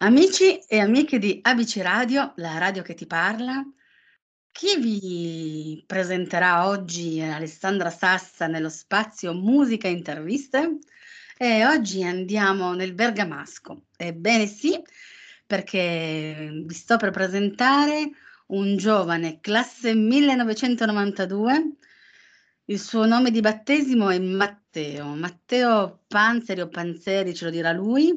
Amici e amiche di ABC Radio, la radio che ti parla, chi vi presenterà oggi Alessandra Sassa nello spazio Musica Interviste e oggi andiamo nel Bergamasco. Ebbene sì, perché vi sto per presentare un giovane classe 1992. Il suo nome di battesimo è Matteo, Matteo Panzeri o Panzeri ce lo dirà lui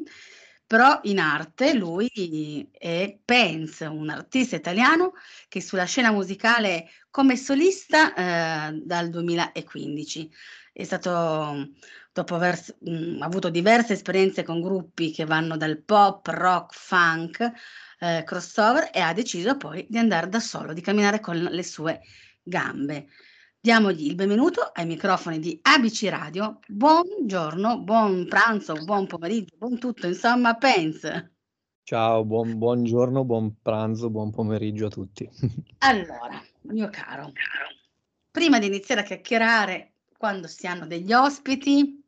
però in arte lui è Penz, un artista italiano che sulla scena musicale come solista eh, dal 2015. È stato, dopo aver mh, avuto diverse esperienze con gruppi che vanno dal pop, rock, funk, eh, crossover e ha deciso poi di andare da solo, di camminare con le sue gambe. Diamogli il benvenuto ai microfoni di ABC Radio. Buongiorno, buon pranzo, buon pomeriggio, buon tutto, insomma, Pence. Ciao, buon, buongiorno, buon pranzo, buon pomeriggio a tutti. allora, mio caro, prima di iniziare a chiacchierare quando si hanno degli ospiti,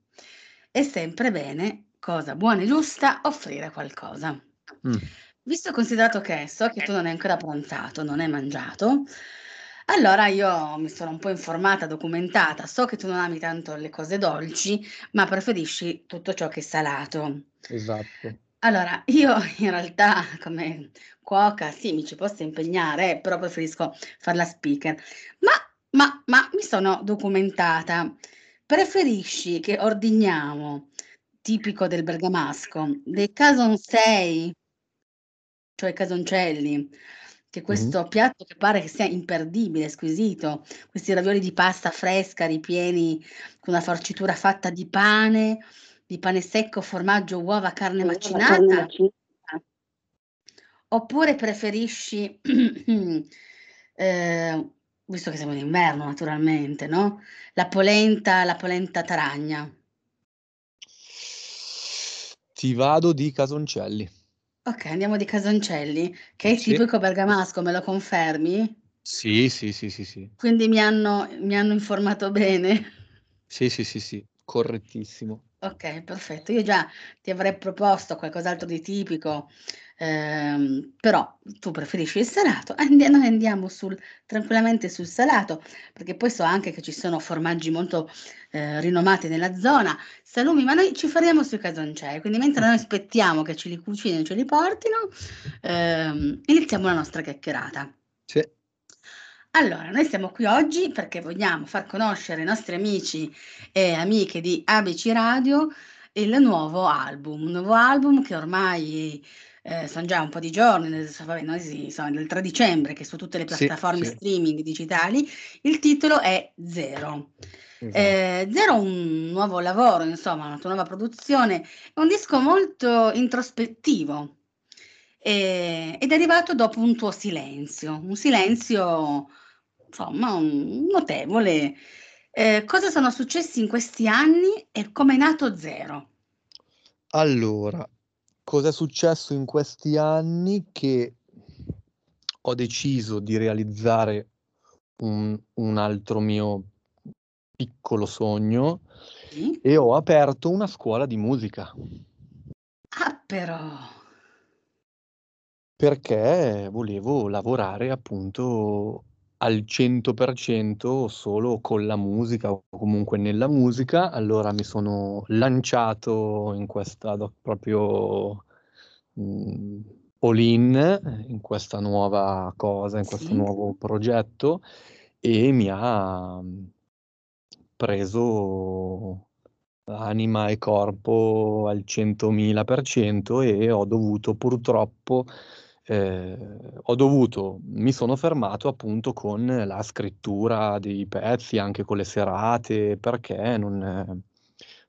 è sempre bene, cosa buona e giusta, offrire qualcosa. Mm. Visto e considerato che so che tu non hai ancora pranzato, non hai mangiato, allora io mi sono un po' informata, documentata, so che tu non ami tanto le cose dolci, ma preferisci tutto ciò che è salato. Esatto. Allora, io in realtà come cuoca sì, mi ci posso impegnare, però preferisco fare la speaker. Ma, ma, ma mi sono documentata. Preferisci che ordiniamo, tipico del bergamasco, dei casonsei, cioè casoncelli, che questo mm-hmm. piatto che pare che sia imperdibile, squisito, questi ravioli di pasta fresca ripieni con una farcitura fatta di pane, di pane secco, formaggio, uova, carne macinata. Oppure preferisci, eh, visto che siamo in inverno naturalmente, no? La polenta, la polenta taragna. Ti vado di casoncelli. Ok, andiamo di Casoncelli, che è Sì. tipico bergamasco, me lo confermi? Sì, sì, sì, sì, sì. Quindi mi hanno, mi hanno informato bene. Sì, sì, sì, sì, correttissimo. Ok, perfetto. Io già ti avrei proposto qualcos'altro di tipico, ehm, però tu preferisci il salato. Andi- noi andiamo sul, tranquillamente sul salato, perché poi so anche che ci sono formaggi molto eh, rinomati nella zona, salumi, ma noi ci faremo sui casoncelli. Quindi mentre noi aspettiamo che ce li cucinino e ce li portino, ehm, iniziamo la nostra chiacchierata. Sì. Allora, noi siamo qui oggi perché vogliamo far conoscere ai nostri amici e amiche di ABC Radio il nuovo album, un nuovo album che ormai eh, sono già un po' di giorni, vabbè, noi sì, sono del 3 dicembre, che su tutte le piattaforme sì, sì. streaming digitali, il titolo è Zero. Esatto. Eh, Zero è un nuovo lavoro, insomma, una nuova produzione, è un disco molto introspettivo eh, ed è arrivato dopo un tuo silenzio, un silenzio insomma, notevole. Eh, cosa sono successi in questi anni e come è nato Zero? Allora, cosa è successo in questi anni? Che ho deciso di realizzare un, un altro mio piccolo sogno sì? e ho aperto una scuola di musica. Ah, però. Perché volevo lavorare appunto al 100% solo con la musica o comunque nella musica, allora mi sono lanciato in questa proprio mh, mhmm, all in, in questa nuova cosa, in questo sì. nuovo progetto e mi ha preso anima e corpo al 100.000% e ho dovuto purtroppo eh, ho dovuto, mi sono fermato appunto con la scrittura dei pezzi, anche con le serate, perché non,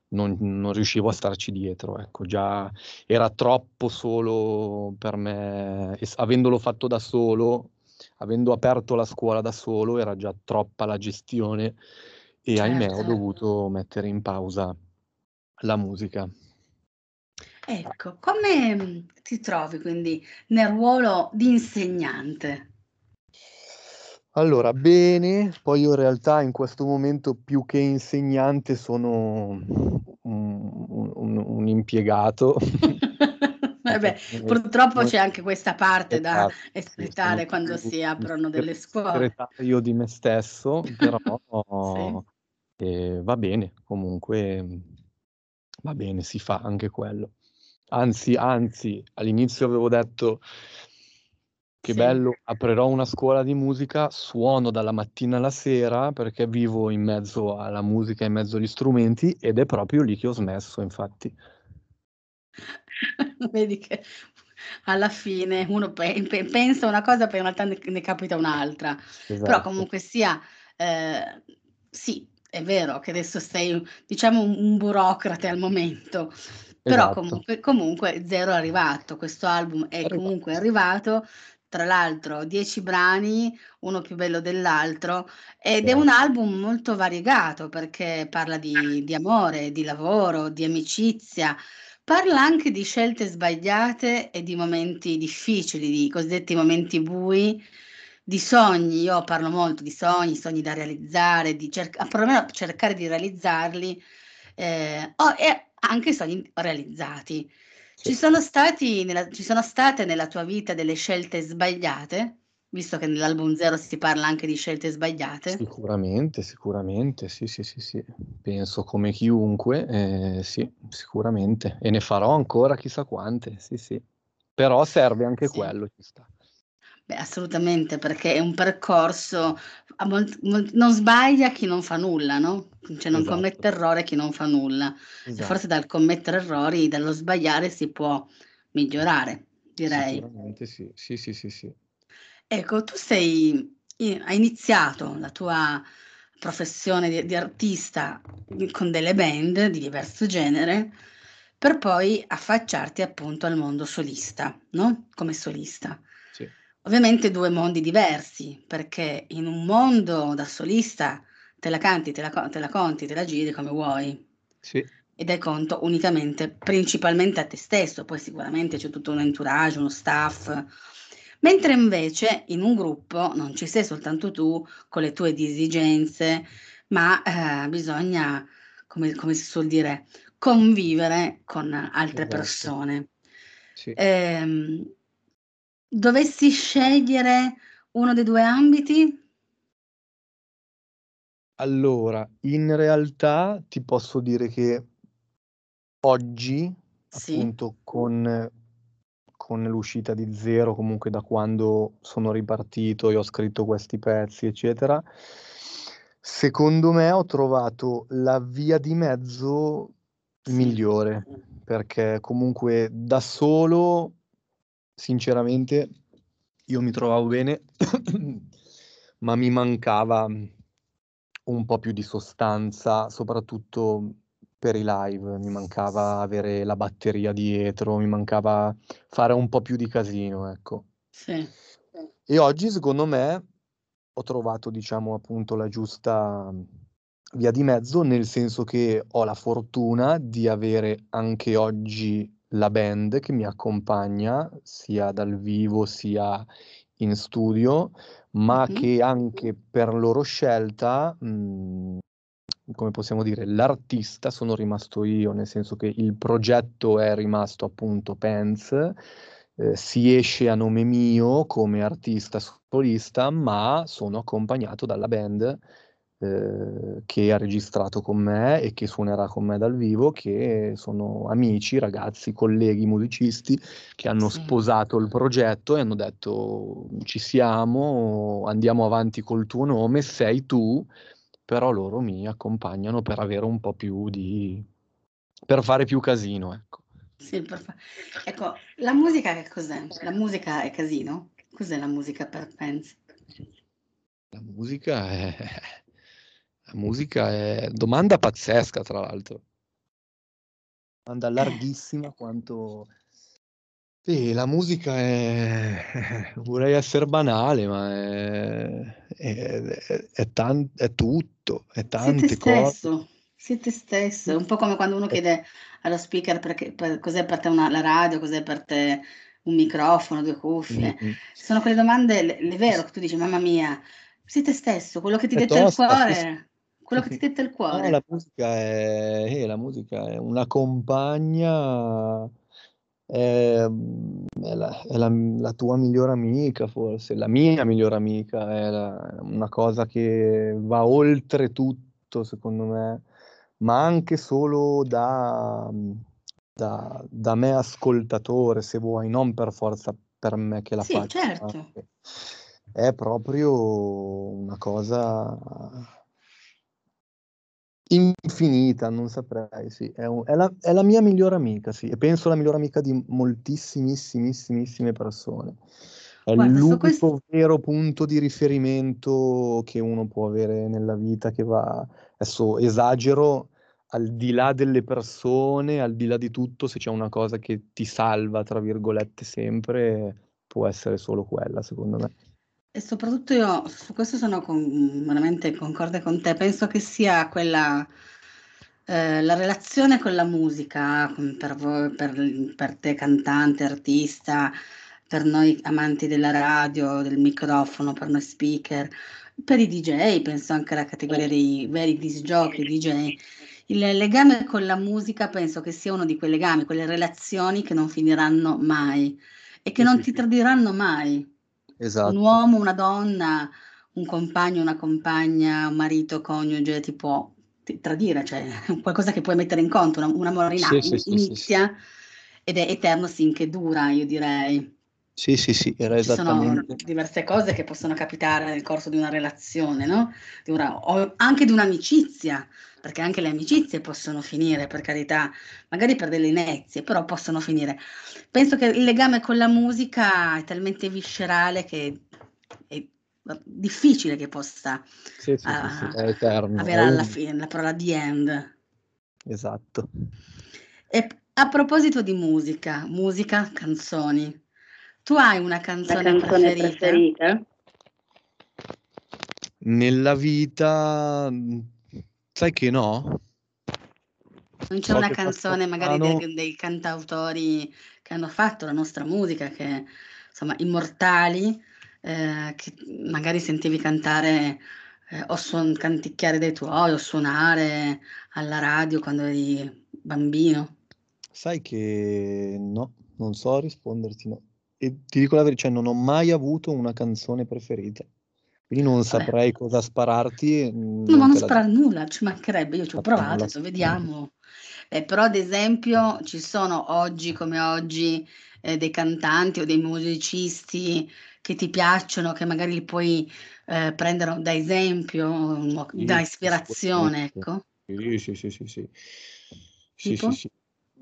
non, non riuscivo a starci dietro. Ecco, già era troppo solo per me, e, avendolo fatto da solo, avendo aperto la scuola da solo, era già troppa la gestione e certo. ahimè ho dovuto mettere in pausa la musica. Ecco, come mm, ti trovi quindi nel ruolo di insegnante? Allora, bene, poi io in realtà in questo momento più che insegnante sono un, un, un, impiegato. beh, purtroppo c'è anche questa parte da esatto, espletare quando si aprono delle scuole. Io di me stesso, però sì. eh, va bene, comunque va bene, si fa anche quello. Anzi, anzi, all'inizio avevo detto che sì. bello, aprirò una scuola di musica, suono dalla mattina alla sera perché vivo in mezzo alla musica, in mezzo agli strumenti ed è proprio lì che ho smesso, infatti. Vedi che alla fine uno pe- pensa una cosa, poi in realtà ne, ne capita un'altra. Esatto. Però comunque sia, eh, sì, è vero che adesso sei, diciamo, un burocrate al momento, però esatto. comunque, comunque Zero è arrivato, questo album è arrivato. comunque arrivato, tra l'altro 10 brani, uno più bello dell'altro, ed è un album molto variegato perché parla di, di amore, di lavoro, di amicizia, parla anche di scelte sbagliate e di momenti difficili, di cosiddetti momenti bui, di sogni, io parlo molto di sogni, sogni da realizzare, di cerca- perlomeno cercare di realizzarli, eh, oh, e anche sogni realizzati. Ci sono, stati nella, ci sono state nella tua vita delle scelte sbagliate? Visto che nell'album Zero si parla anche di scelte sbagliate? Sicuramente, sicuramente, sì, sì, sì, sì. Penso come chiunque, eh, sì, sicuramente. E ne farò ancora chissà quante, sì, sì. Però serve anche sì. quello, ci sta. Beh, assolutamente, perché è un percorso, non sbaglia chi non fa nulla, no? Cioè non esatto. commette errore chi non fa nulla. Esatto. Forse dal commettere errori, dallo sbagliare si può migliorare, direi. Sicuramente sì, sì, sì, sì. sì. Ecco, tu sei, hai iniziato la tua professione di, di artista con delle band di diverso genere, per poi affacciarti appunto al mondo solista, no? Come solista. Ovviamente due mondi diversi, perché in un mondo da solista te la canti, te la, te la conti, te la giri come vuoi. Sì. E dai conto unicamente, principalmente a te stesso, poi sicuramente c'è tutto un entourage, uno staff. Mentre invece in un gruppo non ci sei soltanto tu con le tue esigenze, ma eh, bisogna, come, come, si suol dire, convivere con altre esatto. persone. Sì. Eh, Dovessi scegliere uno dei due ambiti? Allora, in realtà ti posso dire che oggi, Sì. appunto, con, con l'uscita di Zero, comunque da quando sono ripartito e ho scritto questi pezzi, eccetera, secondo me ho trovato la via di mezzo migliore, perché comunque da solo sinceramente io mi trovavo bene, ma mi mancava un po' più di sostanza, soprattutto per i live, mi mancava avere la batteria dietro, mi mancava fare un po' più di casino, ecco. Sì. E oggi secondo me ho trovato, diciamo, appunto la giusta via di mezzo, nel senso che ho la fortuna di avere anche oggi la band che mi accompagna sia dal vivo sia in studio, ma mm-hmm. che anche per loro scelta, mh, mhmm, come possiamo dire, l'artista sono rimasto io, nel senso che il progetto è rimasto appunto Pence, eh, si esce a nome mio come artista solista, ma sono accompagnato dalla band eh, che ha registrato con me e che suonerà con me dal vivo, che sono amici, ragazzi, colleghi musicisti che hanno sì. sposato il progetto e hanno detto ci siamo, andiamo avanti col tuo nome, sei tu, però loro mi accompagnano per avere un po' più di... per fare più casino, ecco. Sì, fa... ecco, la musica che cos'è? La musica è casino? Cos'è la musica per Pence? La musica è la musica è domanda pazzesca, tra l'altro. Domanda larghissima quanto... Sì, la musica è... vorrei essere banale, ma è, è, è, è, tan... è tutto, è tante Siete cose. stesso, siete stesso. È un po' come quando uno chiede allo speaker perché, per, cos'è per te una, la radio, cos'è per te un microfono, due cuffie. Mm-hmm. Sono quelle domande, è vero che tu dici, mamma mia, siete stesso, quello che ti detta il cuore quello che ti detta il cuore. No, la musica è, eh, la musica è una compagna è, è, la, è la, la, tua migliore amica, forse, la mia migliore amica, è la, una cosa che va oltre tutto, secondo me, ma anche solo da, da, da me ascoltatore, se vuoi, non per forza per me che la sì, faccio. Certo. È proprio una cosa Infinita, non saprei, sì. È, un, è, la, è, la, mia migliore amica, sì. E penso la migliore amica di moltissimissimissime persone. È Guarda, l'unico questo... vero punto di riferimento che uno può avere nella vita che va... Adesso esagero, al di là delle persone, al di là di tutto, se c'è una cosa che ti salva, tra virgolette, sempre, può essere solo quella, secondo me. E soprattutto io su questo sono con, veramente concorde con te, penso che sia quella, eh, la relazione con la musica, per voi, per, per te cantante, artista, per noi amanti della radio, del microfono, per noi speaker, per i DJ, penso anche alla categoria dei veri disc jockey, DJ. Il legame con la musica penso che sia uno di quei legami, quelle relazioni che non finiranno mai e che non ti tradiranno mai. Esatto. Un uomo, una donna, un compagno, una compagna, un marito, coniuge ti può tradire, cioè qualcosa che puoi mettere in conto, un amore in, sì, sì, inizia sì, ed è eterno finché dura, io direi. Sì, sì, sì, era Ci sono diverse cose che possono capitare nel corso di una relazione, no? Di una, o anche di un'amicizia, perché anche le amicizie possono finire, per carità, magari per delle inezie, però possono finire. Penso che il legame con la musica è talmente viscerale che è difficile che possa sì, sì, uh, sì, eterno, avere alla fine la parola di end. Esatto. E a proposito di musica, musica, canzoni, tu hai una canzone, canzone preferita? preferita? Nella vita Sai che no? Non c'è so una canzone magari dei, dei, cantautori che hanno fatto la nostra musica, che insomma immortali, eh, che magari sentivi cantare eh, o suon- canticchiare dei tuoi o suonare alla radio quando eri bambino. Sai che no, non so risponderti, no. E ti dico la verità, cioè non ho mai avuto una canzone preferita. Quindi non Vabbè. saprei cosa spararti. Non, non, non sparare la... nulla, ci mancherebbe, io ci ho provato, adesso vediamo. Eh, però ad esempio ci sono oggi come oggi eh, dei cantanti o dei musicisti che ti piacciono, che magari li puoi eh, prendere da esempio, sì, da ispirazione, ecco. Sì, sì, sì, sì, sì. Sì, sì, sì.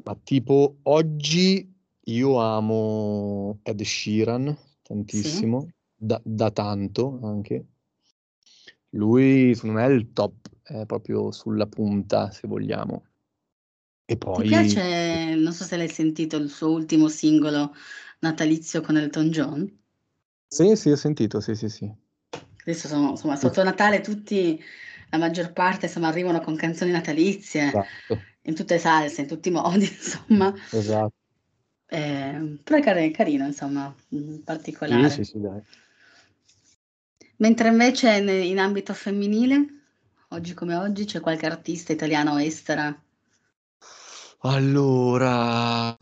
Ma tipo oggi io amo Ed Sheeran tantissimo. Sì da, da tanto anche. Lui, secondo me, è il top, è proprio sulla punta, se vogliamo. E poi... Ti piace, non so se l'hai sentito, il suo ultimo singolo natalizio con Elton John? Sì, sì, ho sentito, sì, sì, sì. Adesso sono, insomma, sotto Natale tutti, la maggior parte, insomma, arrivano con canzoni natalizie, esatto. in tutte le salse, in tutti i modi, insomma. Esatto. Eh, però è carino, insomma, particolare. Sì, sì, sì, dai. Mentre invece in ambito femminile, oggi come oggi, c'è qualche artista italiana o estera? Allora,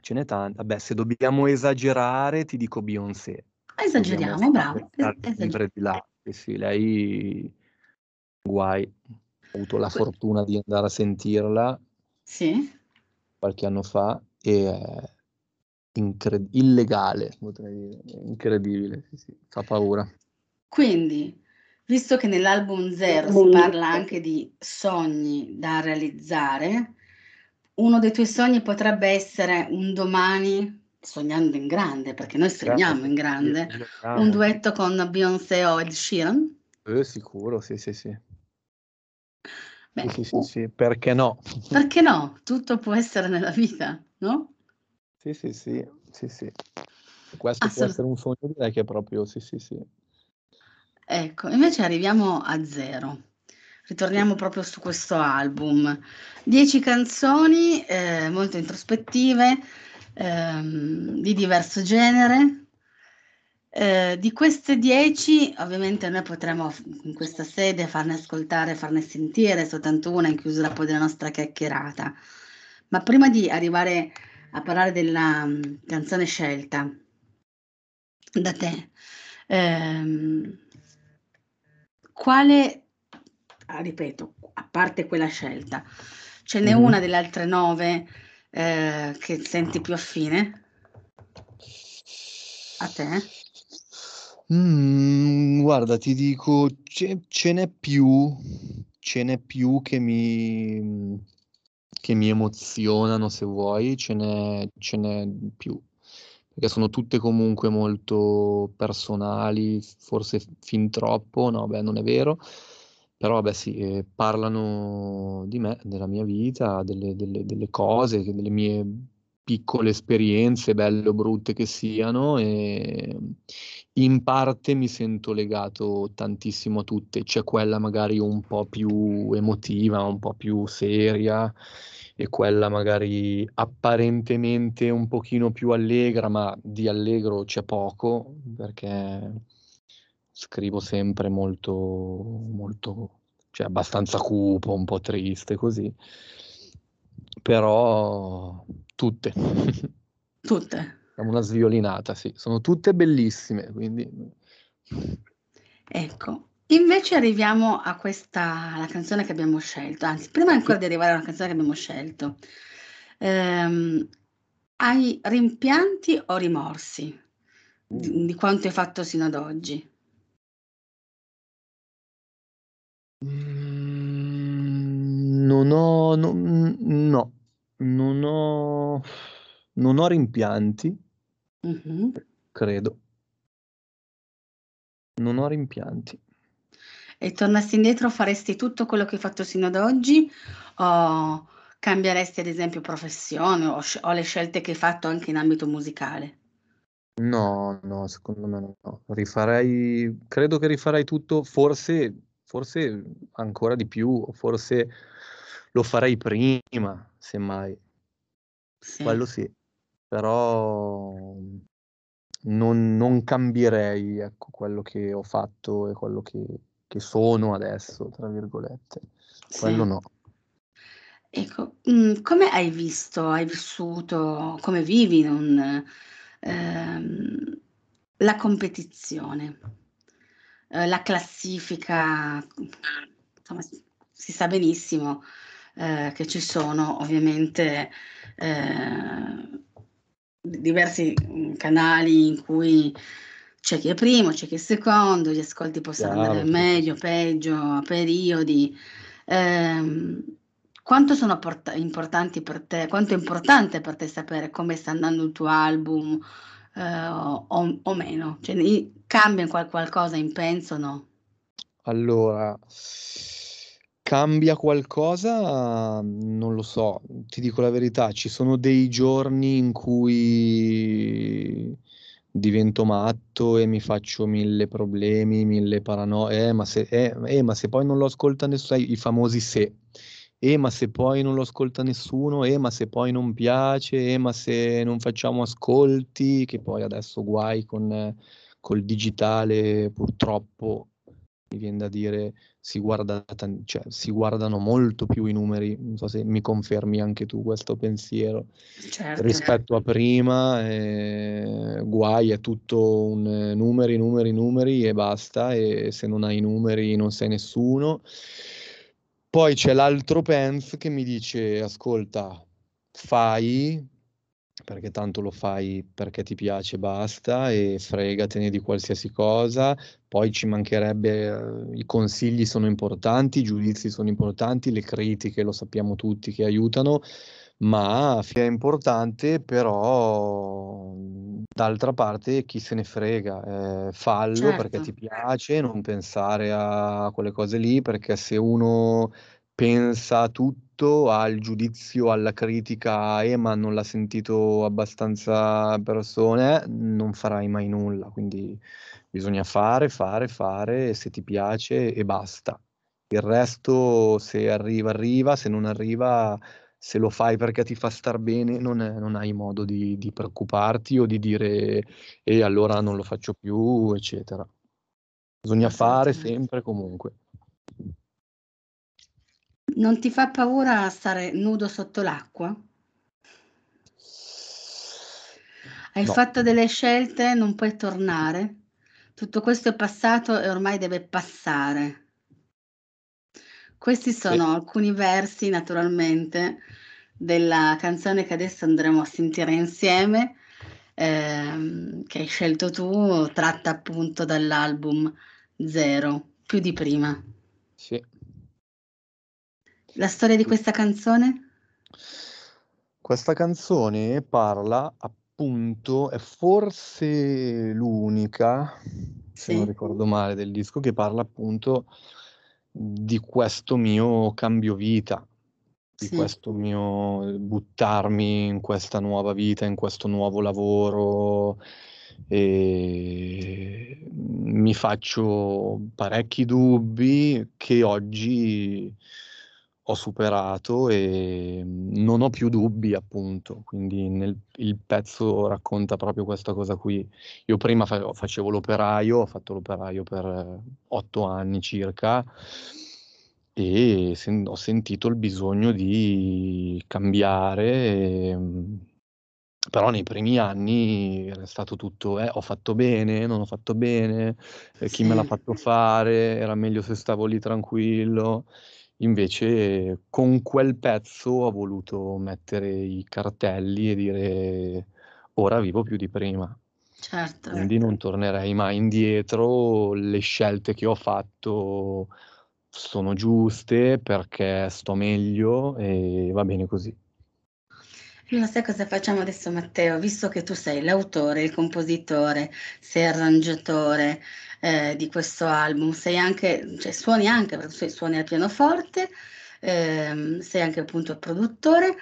ce n'è tanta. Vabbè, se dobbiamo esagerare, ti dico Beyoncé. Esageriamo, bravo. Sempre di là. Sì, sì, lei guai. Ho avuto la fortuna di andare a sentirla sì. Qualche anno fa e incred- illegale, potrei dire, incredibile, sì, sì, fa paura. Quindi, visto che nell'album Zero si parla anche di sogni da realizzare, uno dei tuoi sogni potrebbe essere un domani, sognando in grande, perché noi sogniamo in grande, un duetto con Beyoncé o Ed Sheeran? Eh, sicuro, sì, sì, sì. Beh, sì, sì, sì, perché no? Perché no? Tutto può essere nella vita, no? Sì, sì, sì, sì, sì. Questo può essere un sogno, direi che è proprio sì, sì, sì. Ecco, invece arriviamo a zero. Ritorniamo proprio su questo album. Dieci canzoni eh, molto introspettive, ehm, di diverso genere. Eh, di queste dieci, ovviamente noi potremo in questa sede farne ascoltare, farne sentire soltanto una in chiusura poi della nostra chiacchierata Ma prima di arrivare a parlare della um, canzone scelta da te, ehm, quale, ah, ripeto, a parte quella scelta, ce n'è mm-hmm. una delle altre nove eh, che senti più affine? A te? Mm, guarda, ti dico, ce, ce n'è più, ce n'è più che mi, che mi emozionano, se vuoi, ce n'è, ce n'è più, perché sono tutte comunque molto personali, forse fin troppo, no, beh, non è vero, però beh sì, eh, parlano di me, della mia vita, delle, delle, delle cose, delle mie piccole esperienze, belle o brutte che siano, e in parte mi sento legato tantissimo a tutte. C'è quella magari un po' più emotiva, un po' più seria, e quella magari apparentemente un pochino più allegra, ma di allegro c'è poco, perché scrivo sempre molto, molto, cioè abbastanza cupo, un po' triste così. Però tutte. Tutte. Una sviolinata, sì. Sono tutte bellissime, quindi... Ecco, invece arriviamo a questa, la canzone che abbiamo scelto, anzi, prima ancora di arrivare alla canzone che abbiamo scelto, ehm, hai rimpianti o rimorsi di, di quanto hai fatto sino ad oggi? Non ho, no, no, non ho, non ho rimpianti, Mh-mh. credo. Non ho rimpianti. E tornassi indietro faresti tutto quello che hai fatto sino ad oggi o cambieresti ad esempio professione o sc o le scelte che hai fatto anche in ambito musicale? No, no, secondo me no. Rifarei credo che rifarei tutto, forse forse ancora di più, forse lo farei prima, semmai. Sì. Quello sì, però non, non cambierei ecco, quello che ho fatto e quello che, che sono adesso, tra virgolette. Quello Sì. no. Ecco, mhmm, come hai visto, hai vissuto, come vivi non ehm, la competizione, ehm, la classifica, insomma si sa benissimo, ehm, che ci sono ovviamente, ehm, diversi, mhmm, canali in cui c'è chi è primo, c'è chi è secondo, gli ascolti possono andare Chiaro, sì, meglio, peggio, a periodi. Ehm, quanto sono porta importanti per te quanto è importante per te sapere come sta andando il tuo album, ehm, o o meno? Cioè cambia qual qualcosa in penso o no? Allora, cambia qualcosa? Non lo so, ti dico la verità, ci sono dei giorni in cui divento matto e mi faccio 1000 problemi, 1000 parano eh, ma se eh, eh, ma se poi non lo ascolta ness i famosi se. Eh, ma se poi non lo ascolta nessuno, eh, ma se poi non piace, eh, ma se non facciamo ascolti, che poi adesso guai con col digitale purtroppo, mi vien da dire, si guarda cioè si guardano molto più i numeri, non so se mi confermi anche tu questo pensiero, Certo. rispetto a prima, ehm, guai, è tutto un numeri, numeri, numeri e basta, e se non hai i numeri non sei nessuno. Poi c'è l'altro Penz che mi dice: "Ascolta, fai, perché tanto lo fai perché ti piace e basta, e fregatene di qualsiasi cosa. Poi ci mancherebbe i consigli sono importanti, i giudizi sono importanti, le critiche lo sappiamo tutti che aiutano, ma è importante, però d'altra parte chi se ne frega, ehm, fallo perché ti Certo. piace, non pensare a quelle cose lì, perché se uno pensa a tutto, al giudizio, alla critica, "Eh, ma non l'ha sentito abbastanza persone", non farai mai nulla. Quindi bisogna fare, fare, fare, se ti piace e basta. Il resto se arriva, arriva, se non arriva, se lo fai perché ti fa star bene, non non hai modo di di preoccuparti o di dire: "Eh, allora non lo faccio più", eccetera. Bisogna fare sempre e comunque. Non ti fa paura stare nudo sotto l'acqua? Hai no. fatto delle scelte, non puoi tornare. Tutto questo è passato e ormai deve passare. Questi sono sì. alcuni versi, naturalmente, della canzone che adesso andremo a sentire insieme, ehm, che hai scelto tu, tratta appunto dall'album Zero, più di prima. Sì. La storia di Sì. questa canzone? Questa canzone parla appunto, è forse l'unica, se non ricordo male, del disco che parla appunto di questo mio cambio vita, di Sì. questo mio buttarmi in questa nuova vita, in questo nuovo lavoro e mi faccio parecchi dubbi che oggi ho superato e non ho più dubbi appunto, quindi nel il pezzo racconta proprio questa cosa qui. Io prima fa facevo l'operaio, ho fatto l'operaio per 8 anni circa e sen ho sentito il bisogno di cambiare, ehm, però nei primi anni era stato tutto: "Eh, ho fatto bene? Non ho fatto bene? E chi me l'ha Sì. fatto fare? Era meglio se stavo lì tranquillo." Invece con quel pezzo ho voluto mettere i cartelli e dire: "Ora vivo più di prima." Certo. Quindi non tornerei mai indietro, le scelte che ho fatto sono giuste perché sto meglio e va bene così. Allora sai cosa facciamo adesso Matteo? Visto che tu sei l'autore, il compositore, sei arrangiatore, ehm, di questo album, sei anche cioè suoni anche perché su suoni al pianoforte, ehm, sei anche appunto il produttore.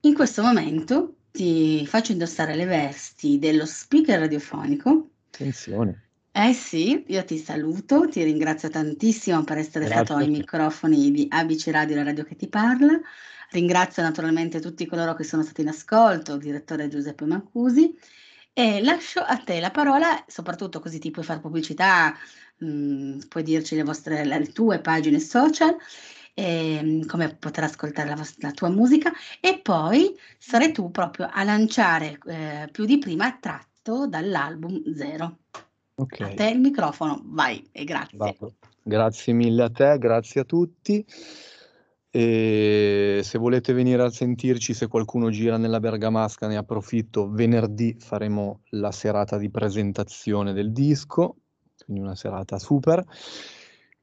In questo momento ti faccio indossare le vesti dello speaker radiofonico. Attenzione. Eh sì, io ti saluto, ti ringrazio tantissimo per essere Grazie stato ai microfoni di ABC Radio, la radio che ti parla. Ringrazio naturalmente tutti coloro che sono stati in ascolto, il direttore Giuseppe Mancusi e lascio a te la parola, soprattutto così ti puoi far pubblicità, mhmm, puoi dirci le vostre le tue pagine social, ehm, come poter ascoltare la vos la tua musica e poi sarai tu proprio a lanciare, ehm, più di prima tratto dall'album Zero. A Okay. te il microfono, vai e grazie. Vado. Grazie mille a te, grazie a tutti. E se volete venire a sentirci, se qualcuno gira nella bergamasca, ne approfitto, venerdì faremo la serata di presentazione del disco, quindi una serata super.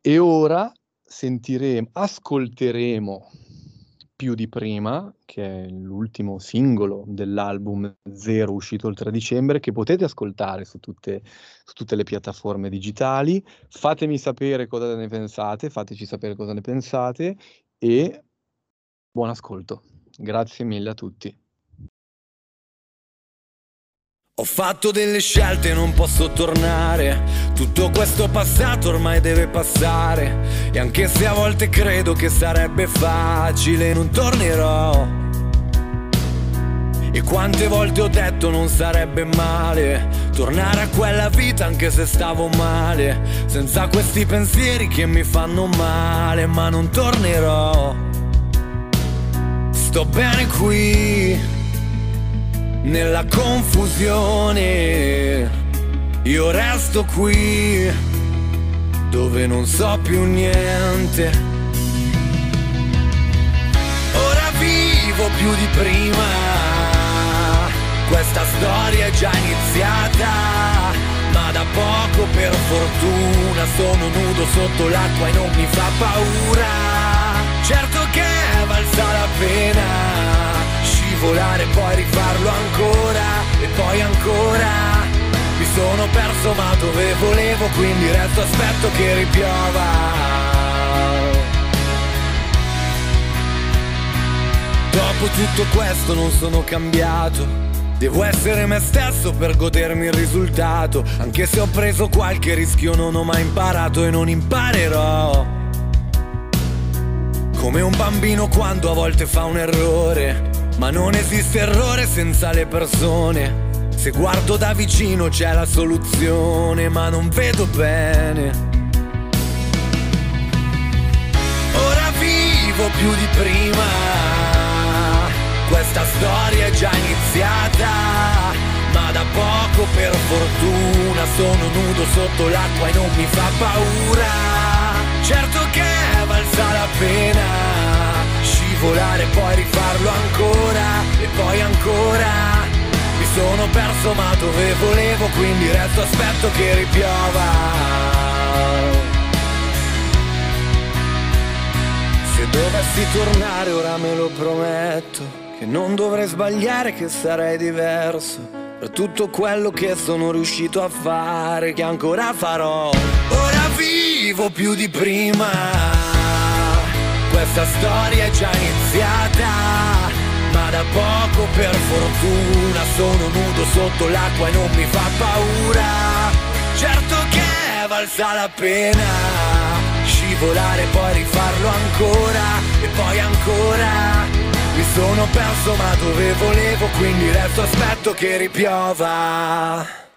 E ora sentirem ascolteremo Più di prima, che è l'ultimo singolo dell'album Zero uscito il 3 dicembre, che potete ascoltare su tutte su tutte le piattaforme digitali. Fatemi sapere cosa ne pensate, fateci sapere cosa ne pensate e buon ascolto. Grazie mille a tutti. Ho fatto delle scelte non posso tornare. Tutto questo passato ormai deve passare. E anche se a volte credo che sarebbe facile, non tornerò. E quante volte ho detto non sarebbe male tornare a quella vita anche se stavo male, senza questi pensieri che mi fanno male, ma non tornerò. Sto bene qui nella confusione. Io resto qui dove non so più niente. Ora vivo più di prima. Questa storia è già iniziata, ma da poco per fortuna sono nudo sotto l'acqua e non mi fa paura. Certo che è valsa la pena scivolare, poi rifarlo ancora e poi ancora. Mi sono perso ma dove volevo, quindi resto aspetto che ripiova. Dopo tutto questo non sono cambiato. Devo essere me stesso per godermi il risultato. Anche se ho preso qualche rischio, non ho mai imparato e non imparerò. Come un bambino quando a volte fa un errore. Ma non esiste errore senza le persone. Se guardo da vicino c'è la soluzione, ma non vedo bene. Ora vivo più di prima. Questa storia è già iniziata, ma da poco sono nudo sotto l'acqua e non mi fa paura. Certo che valsa la pena scivolare, poi rifarlo ancora e poi ancora. Mi sono perso ma dove volevo, quindi resto aspetto che ripiova. Se dovessi tornare ora me lo prometto, che non dovrei sbagliare, che sarei diverso per tutto quello che sono riuscito a fare, che ancora farò. Ora vivo più di prima, questa storia è già iniziata, ma da poco per fortuna sono nudo sotto l'acqua e non mi fa paura. Certo che valsa la pena scivolare, poi rifarlo ancora e poi ancora mi sono perso ma dove volevo, quindi resto aspetto che ripiova.